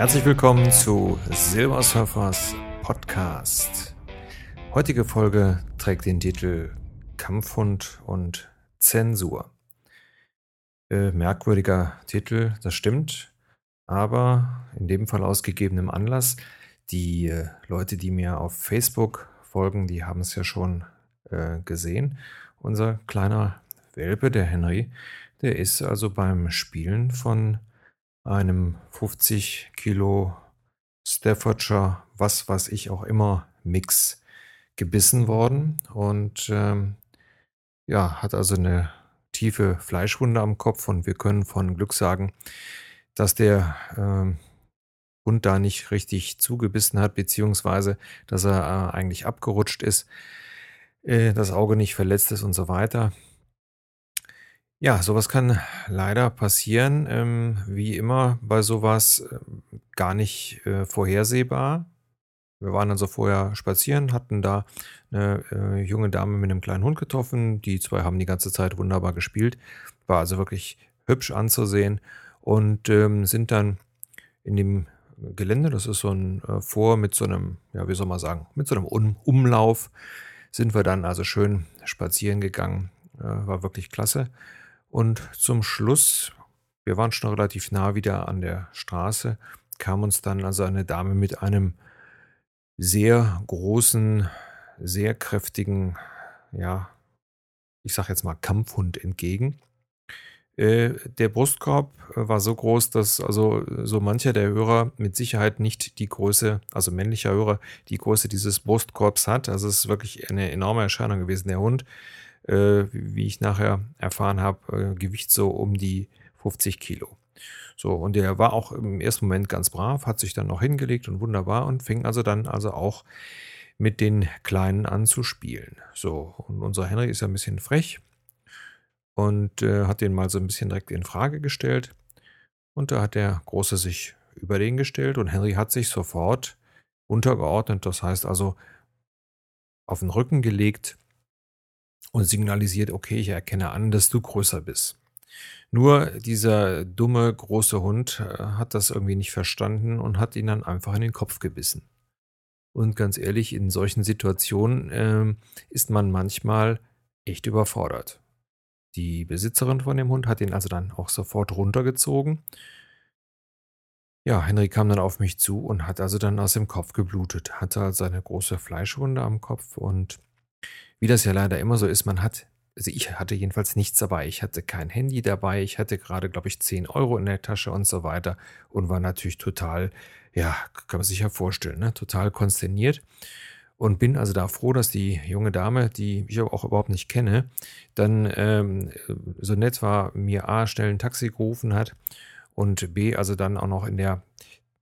Herzlich willkommen zu Silbersurfers Podcast. Heutige Folge trägt den Titel Kampfhund und Zensur. Äh, merkwürdiger Titel, das stimmt, aber in dem Fall aus gegebenem Anlass. Die äh, Leute, die mir auf Facebook folgen, die haben es ja schon äh, gesehen. Unser kleiner Welpe, der Henry, der ist also beim Spielen von einem 50 Kilo Staffordshire, was weiß ich auch immer, Mix gebissen worden und ähm, ja, hat also eine tiefe Fleischwunde am Kopf und wir können von Glück sagen, dass der ähm, Hund da nicht richtig zugebissen hat, beziehungsweise dass er äh, eigentlich abgerutscht ist, äh, das Auge nicht verletzt ist und so weiter. Ja, sowas kann leider passieren. Ähm, wie immer bei sowas äh, gar nicht äh, vorhersehbar. Wir waren also vorher spazieren, hatten da eine äh, junge Dame mit einem kleinen Hund getroffen. Die zwei haben die ganze Zeit wunderbar gespielt. War also wirklich hübsch anzusehen und ähm, sind dann in dem Gelände, das ist so ein äh, Vor mit so einem, ja, wie soll man sagen, mit so einem um Umlauf, sind wir dann also schön spazieren gegangen. Äh, war wirklich klasse. Und zum Schluss, wir waren schon relativ nah wieder an der Straße, kam uns dann also eine Dame mit einem sehr großen, sehr kräftigen, ja, ich sag jetzt mal Kampfhund entgegen. Äh, der Brustkorb war so groß, dass also so mancher der Hörer mit Sicherheit nicht die Größe, also männlicher Hörer, die Größe dieses Brustkorbs hat. Also es ist wirklich eine enorme Erscheinung gewesen. Der Hund äh, wie ich nachher erfahren habe, äh, Gewicht so um die 50 Kilo. So, und der war auch im ersten Moment ganz brav, hat sich dann noch hingelegt und wunderbar und fing also dann also auch mit den Kleinen an zu spielen. So, und unser Henry ist ja ein bisschen frech und äh, hat den mal so ein bisschen direkt in Frage gestellt. Und da hat der Große sich über den gestellt und Henry hat sich sofort untergeordnet, das heißt also auf den Rücken gelegt und signalisiert, okay, ich erkenne an, dass du größer bist. Nur dieser dumme große Hund äh, hat das irgendwie nicht verstanden und hat ihn dann einfach in den Kopf gebissen. Und ganz ehrlich, in solchen Situationen äh, ist man manchmal echt überfordert. Die Besitzerin von dem Hund hat ihn also dann auch sofort runtergezogen. Ja, Henry kam dann auf mich zu und hat also dann aus dem Kopf geblutet, hatte also eine große Fleischwunde am Kopf und wie das ja leider immer so ist, man hat, also ich hatte jedenfalls nichts dabei. Ich hatte kein Handy dabei. Ich hatte gerade, glaube ich, 10 Euro in der Tasche und so weiter und war natürlich total, ja, kann man sich ja vorstellen, ne? total konsterniert. Und bin also da froh, dass die junge Dame, die ich auch überhaupt nicht kenne, dann ähm, so nett war, mir A, schnell ein Taxi gerufen hat und B, also dann auch noch in der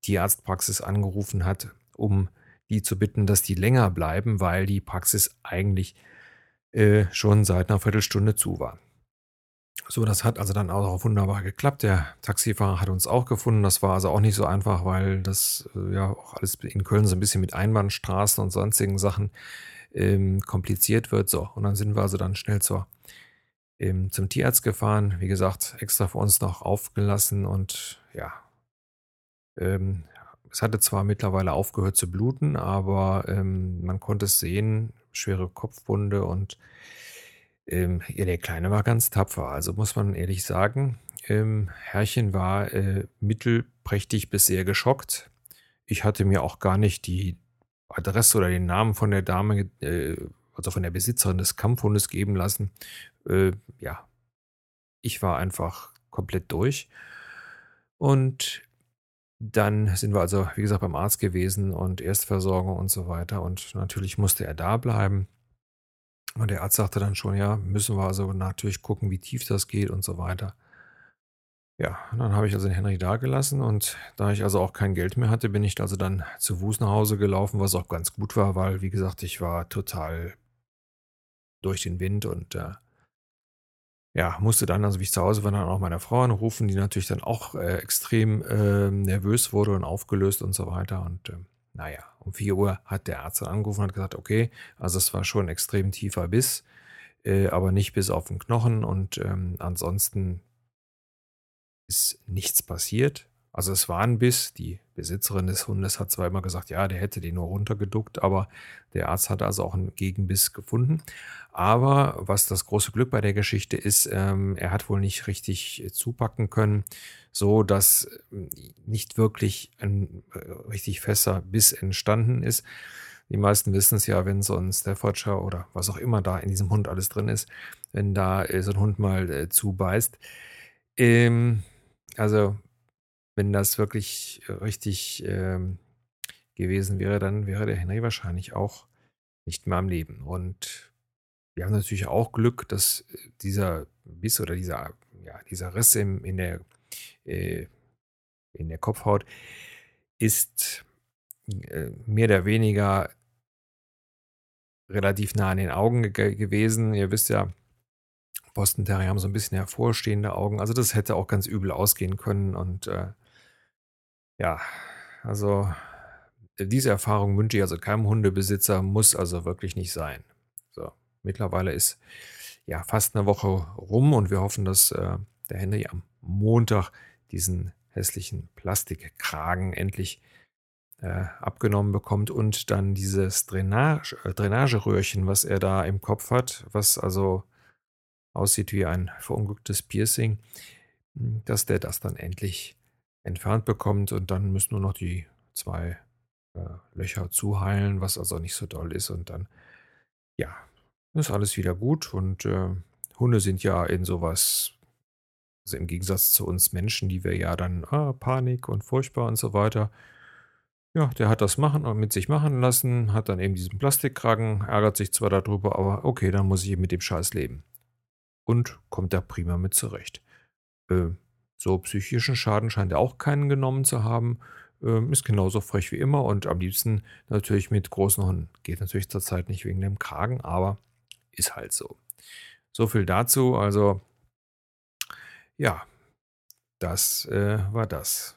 Tierarztpraxis angerufen hat, um die zu bitten, dass die länger bleiben, weil die Praxis eigentlich äh, schon seit einer Viertelstunde zu war. So, das hat also dann auch wunderbar geklappt. Der Taxifahrer hat uns auch gefunden. Das war also auch nicht so einfach, weil das äh, ja auch alles in Köln so ein bisschen mit Einbahnstraßen und sonstigen Sachen ähm, kompliziert wird. So, und dann sind wir also dann schnell zur, ähm, zum Tierarzt gefahren. Wie gesagt, extra für uns noch aufgelassen und ja, ähm, es hatte zwar mittlerweile aufgehört zu bluten, aber ähm, man konnte es sehen, schwere Kopfwunde und ähm, ja, der Kleine war ganz tapfer. Also muss man ehrlich sagen, ähm, Herrchen war äh, mittelprächtig bis sehr geschockt. Ich hatte mir auch gar nicht die Adresse oder den Namen von der Dame, äh, also von der Besitzerin des Kampfhundes geben lassen. Äh, ja, ich war einfach komplett durch. Und dann sind wir also, wie gesagt, beim Arzt gewesen und Erstversorgung und so weiter. Und natürlich musste er da bleiben. Und der Arzt sagte dann schon, ja, müssen wir also natürlich gucken, wie tief das geht und so weiter. Ja, dann habe ich also den Henry da gelassen und da ich also auch kein Geld mehr hatte, bin ich also dann zu Fuß nach Hause gelaufen, was auch ganz gut war, weil, wie gesagt, ich war total durch den Wind und äh, ja, musste dann, also wie ich zu Hause war, dann auch meine Frau anrufen, die natürlich dann auch äh, extrem äh, nervös wurde und aufgelöst und so weiter. Und äh, naja, um 4 Uhr hat der Arzt dann angerufen und hat gesagt, okay, also es war schon ein extrem tiefer Biss, äh, aber nicht bis auf den Knochen und ähm, ansonsten ist nichts passiert. Also es war ein Biss. Die Besitzerin des Hundes hat zwar immer gesagt, ja, der hätte den nur runtergeduckt, aber der Arzt hat also auch einen Gegenbiss gefunden. Aber was das große Glück bei der Geschichte ist, ähm, er hat wohl nicht richtig zupacken können, so dass äh, nicht wirklich ein äh, richtig fester Biss entstanden ist. Die meisten wissen es ja, wenn so ein Staffordshire oder was auch immer da in diesem Hund alles drin ist, wenn da äh, so ein Hund mal äh, zubeißt. Ähm, also wenn das wirklich äh, richtig ähm, gewesen wäre, dann wäre der Henry wahrscheinlich auch nicht mehr am Leben. Und wir haben natürlich auch Glück, dass äh, dieser Biss oder dieser, ja, dieser Riss im, in, der, äh, in der Kopfhaut ist äh, mehr oder weniger relativ nah an den Augen ge gewesen. Ihr wisst ja, Boston Terrier haben so ein bisschen hervorstehende Augen. Also das hätte auch ganz übel ausgehen können. Und äh, ja, also diese Erfahrung wünsche ich also keinem Hundebesitzer, muss also wirklich nicht sein. So, mittlerweile ist ja fast eine Woche rum und wir hoffen, dass äh, der Henry am Montag diesen hässlichen Plastikkragen endlich äh, abgenommen bekommt und dann dieses Drainage, äh, Drainageröhrchen, was er da im Kopf hat, was also aussieht wie ein verunglücktes Piercing, dass der das dann endlich entfernt bekommt und dann müssen nur noch die zwei äh, Löcher zuheilen, was also nicht so doll ist und dann, ja, ist alles wieder gut und äh, Hunde sind ja in sowas, also im Gegensatz zu uns Menschen, die wir ja dann ah, Panik und furchtbar und so weiter. Ja, der hat das machen und mit sich machen lassen, hat dann eben diesen Plastikkragen, ärgert sich zwar darüber, aber okay, dann muss ich eben mit dem Scheiß leben. Und kommt da prima mit zurecht. Äh, so psychischen Schaden scheint er auch keinen genommen zu haben. Ähm, ist genauso frech wie immer und am liebsten natürlich mit großen Hunden. Geht natürlich zurzeit nicht wegen dem Kragen, aber ist halt so. So viel dazu. Also, ja, das äh, war das.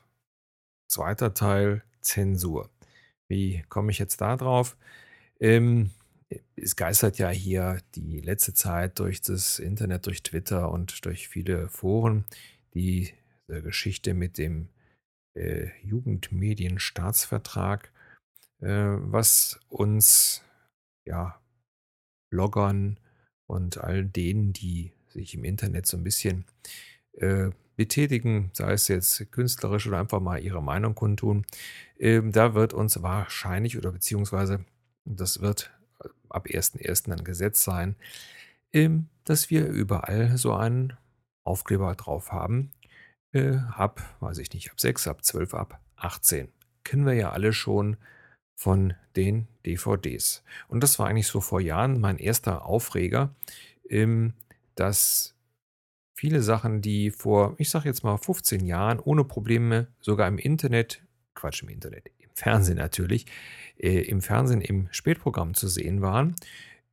Zweiter Teil Zensur. Wie komme ich jetzt da drauf? Ähm, es geistert ja hier die letzte Zeit durch das Internet, durch Twitter und durch viele Foren die äh, Geschichte mit dem äh, Jugendmedienstaatsvertrag, äh, was uns ja Bloggern und all denen, die sich im Internet so ein bisschen äh, betätigen, sei es jetzt künstlerisch oder einfach mal ihre Meinung kundtun, ähm, da wird uns wahrscheinlich oder beziehungsweise das wird äh, ab 1.1. ein Gesetz sein, ähm, dass wir überall so einen Aufkleber drauf haben. Äh, ab, weiß ich nicht, ab 6, ab 12, ab 18. Kennen wir ja alle schon von den DVDs. Und das war eigentlich so vor Jahren mein erster Aufreger, ähm, dass viele Sachen, die vor, ich sag jetzt mal 15 Jahren ohne Probleme sogar im Internet, Quatsch im Internet, im Fernsehen natürlich, äh, im Fernsehen im Spätprogramm zu sehen waren,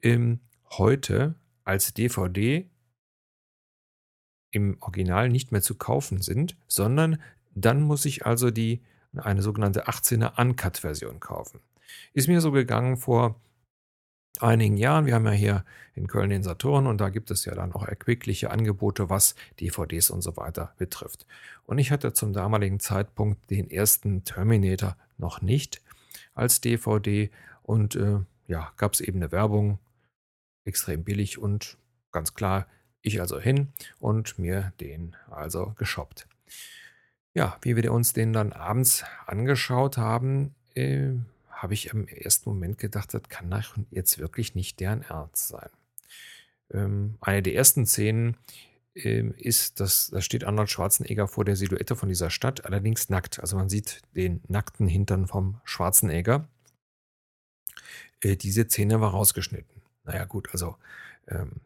ähm, heute als DVD im Original nicht mehr zu kaufen sind, sondern dann muss ich also die eine sogenannte 18er Uncut-Version kaufen. Ist mir so gegangen vor einigen Jahren. Wir haben ja hier in Köln den Saturn und da gibt es ja dann auch erquickliche Angebote, was DVDs und so weiter betrifft. Und ich hatte zum damaligen Zeitpunkt den ersten Terminator noch nicht als DVD und äh, ja, gab es eben eine Werbung, extrem billig und ganz klar ich also hin und mir den also geshoppt. Ja, wie wir uns den dann abends angeschaut haben, äh, habe ich im ersten Moment gedacht, das kann doch jetzt wirklich nicht deren Ernst sein. Ähm, eine der ersten Szenen äh, ist, dass da steht Arnold Schwarzenegger vor der Silhouette von dieser Stadt, allerdings nackt. Also man sieht den nackten Hintern vom Schwarzenegger. Äh, diese Szene war rausgeschnitten. Naja, gut, also ähm,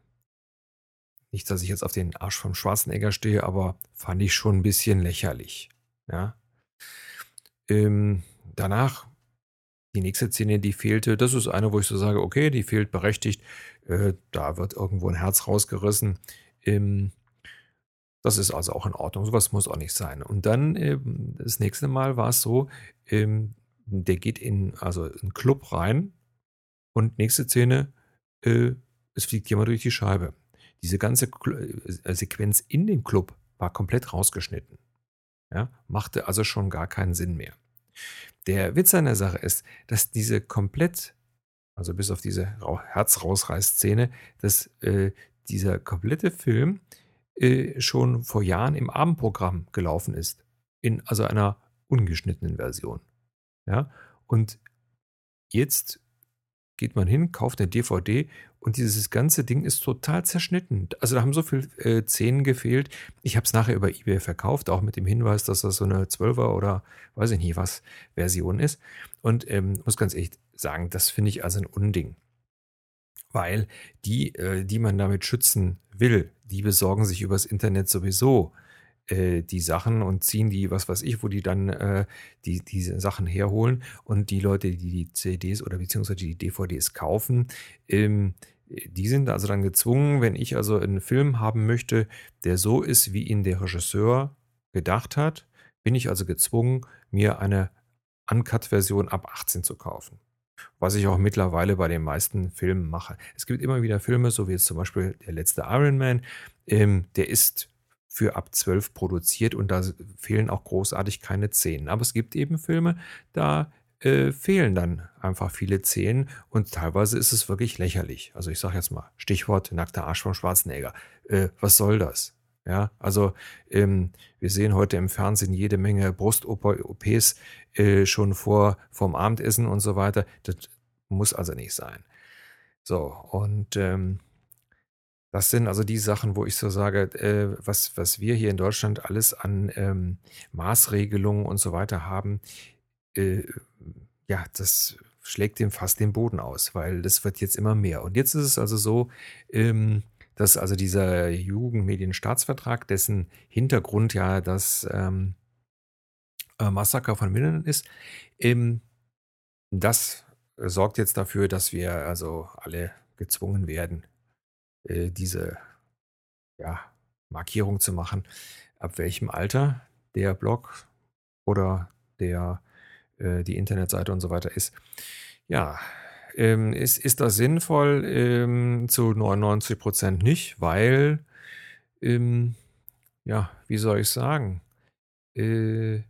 nicht, dass ich jetzt auf den Arsch vom Schwarzenegger stehe, aber fand ich schon ein bisschen lächerlich. Ja. Ähm, danach, die nächste Szene, die fehlte, das ist eine, wo ich so sage, okay, die fehlt berechtigt. Äh, da wird irgendwo ein Herz rausgerissen. Ähm, das ist also auch in Ordnung. Sowas muss auch nicht sein. Und dann, ähm, das nächste Mal war es so, ähm, der geht in also einen Club rein und nächste Szene, äh, es fliegt jemand durch die Scheibe. Diese ganze äh, Sequenz in dem Club war komplett rausgeschnitten. Ja, machte also schon gar keinen Sinn mehr. Der Witz an der Sache ist, dass diese komplett, also bis auf diese Herzrausreißszene, dass äh, dieser komplette Film äh, schon vor Jahren im Abendprogramm gelaufen ist. In also einer ungeschnittenen Version. Ja, und jetzt geht man hin, kauft eine DVD und dieses ganze Ding ist total zerschnitten. Also da haben so viele äh, Szenen gefehlt. Ich habe es nachher über eBay verkauft, auch mit dem Hinweis, dass das so eine 12er oder weiß ich nicht was Version ist. Und ähm, muss ganz ehrlich sagen, das finde ich also ein Unding. Weil die, äh, die man damit schützen will, die besorgen sich übers Internet sowieso äh, die Sachen und ziehen die, was weiß ich, wo die dann äh, die, diese Sachen herholen. Und die Leute, die die CDs oder beziehungsweise die DVDs kaufen, ähm, die sind also dann gezwungen, wenn ich also einen Film haben möchte, der so ist, wie ihn der Regisseur gedacht hat, bin ich also gezwungen, mir eine Uncut-Version ab 18 zu kaufen. Was ich auch mittlerweile bei den meisten Filmen mache. Es gibt immer wieder Filme, so wie jetzt zum Beispiel der letzte Iron Man, ähm, der ist für ab 12 produziert und da fehlen auch großartig keine Szenen. Aber es gibt eben Filme, da äh, fehlen dann einfach viele Szenen und teilweise ist es wirklich lächerlich. Also ich sage jetzt mal, Stichwort nackter Arsch von Schwarzenegger. Äh, was soll das? Ja, also ähm, wir sehen heute im Fernsehen jede Menge Brust-OPs äh, schon vor vom Abendessen und so weiter. Das muss also nicht sein. So, und ähm, das sind also die Sachen, wo ich so sage, äh, was, was wir hier in Deutschland alles an ähm, Maßregelungen und so weiter haben, äh, ja, das schlägt dem fast den Boden aus, weil das wird jetzt immer mehr. Und jetzt ist es also so, ähm, dass also dieser Jugendmedienstaatsvertrag, dessen Hintergrund ja das ähm, äh, Massaker von Minden ist, ähm, das sorgt jetzt dafür, dass wir also alle gezwungen werden, äh, diese ja, Markierung zu machen, ab welchem Alter der Blog oder der, äh, die Internetseite und so weiter ist. Ja, ähm, ist, ist das sinnvoll? Ähm, zu 99 Prozent nicht, weil, ähm, ja, wie soll ich sagen, äh,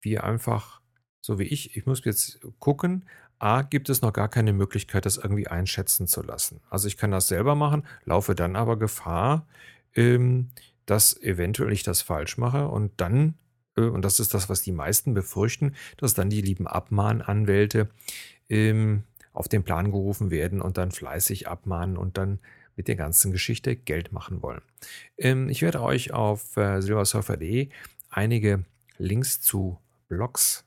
wir einfach, so wie ich, ich muss jetzt gucken, A, gibt es noch gar keine Möglichkeit, das irgendwie einschätzen zu lassen. Also ich kann das selber machen, laufe dann aber Gefahr, ähm, dass eventuell ich das falsch mache und dann, äh, und das ist das, was die meisten befürchten, dass dann die lieben Abmahnanwälte ähm, auf den Plan gerufen werden und dann fleißig abmahnen und dann mit der ganzen Geschichte Geld machen wollen. Ähm, ich werde euch auf äh, silversurfer.de einige Links zu Blogs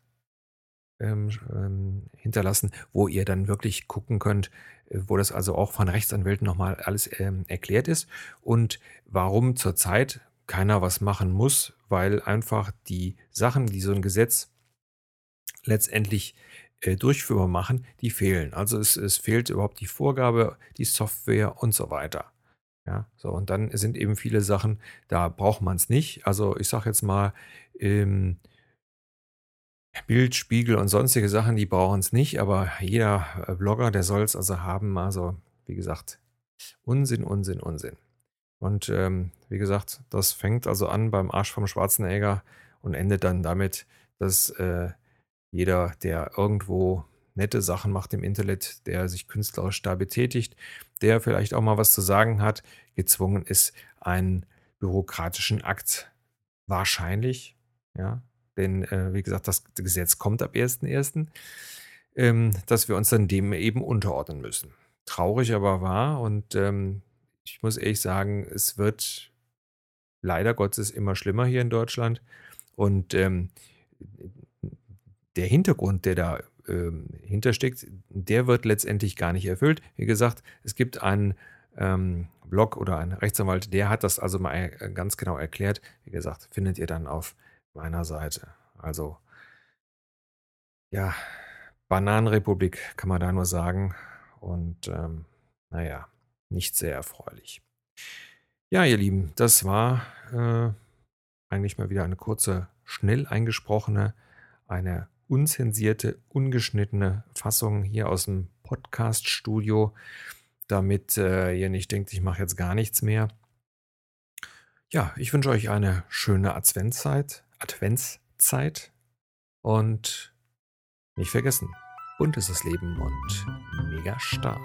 ähm, ähm, hinterlassen, wo ihr dann wirklich gucken könnt, äh, wo das also auch von Rechtsanwälten nochmal alles ähm, erklärt ist und warum zurzeit keiner was machen muss, weil einfach die Sachen, die so ein Gesetz letztendlich äh, durchführbar machen, die fehlen. Also es, es fehlt überhaupt die Vorgabe, die Software und so weiter. Ja, so und dann sind eben viele Sachen, da braucht man es nicht. Also ich sage jetzt mal, ähm, Bild, Spiegel und sonstige Sachen, die brauchen es nicht, aber jeder äh, Blogger, der soll es also haben. Also, wie gesagt, Unsinn, Unsinn, Unsinn. Und ähm, wie gesagt, das fängt also an beim Arsch vom Schwarzenegger und endet dann damit, dass äh, jeder, der irgendwo nette Sachen macht im Internet, der sich künstlerisch da betätigt, der vielleicht auch mal was zu sagen hat, gezwungen ist, einen bürokratischen Akt wahrscheinlich, ja, denn äh, wie gesagt, das Gesetz kommt ab 1.1., ähm, dass wir uns dann dem eben unterordnen müssen. Traurig aber wahr und ähm, ich muss ehrlich sagen, es wird leider Gottes immer schlimmer hier in Deutschland und ähm, der Hintergrund, der da ähm, hintersteckt, der wird letztendlich gar nicht erfüllt. Wie gesagt, es gibt einen ähm, Blog oder einen Rechtsanwalt, der hat das also mal äh, ganz genau erklärt. Wie gesagt, findet ihr dann auf meiner Seite. Also, ja, Bananenrepublik kann man da nur sagen. Und ähm, naja, nicht sehr erfreulich. Ja, ihr Lieben, das war äh, eigentlich mal wieder eine kurze, schnell eingesprochene, eine unzensierte, ungeschnittene Fassung hier aus dem Podcast-Studio, damit äh, ihr nicht denkt, ich mache jetzt gar nichts mehr. Ja, ich wünsche euch eine schöne Adventszeit, Adventszeit und nicht vergessen, bunt ist das Leben und mega stark.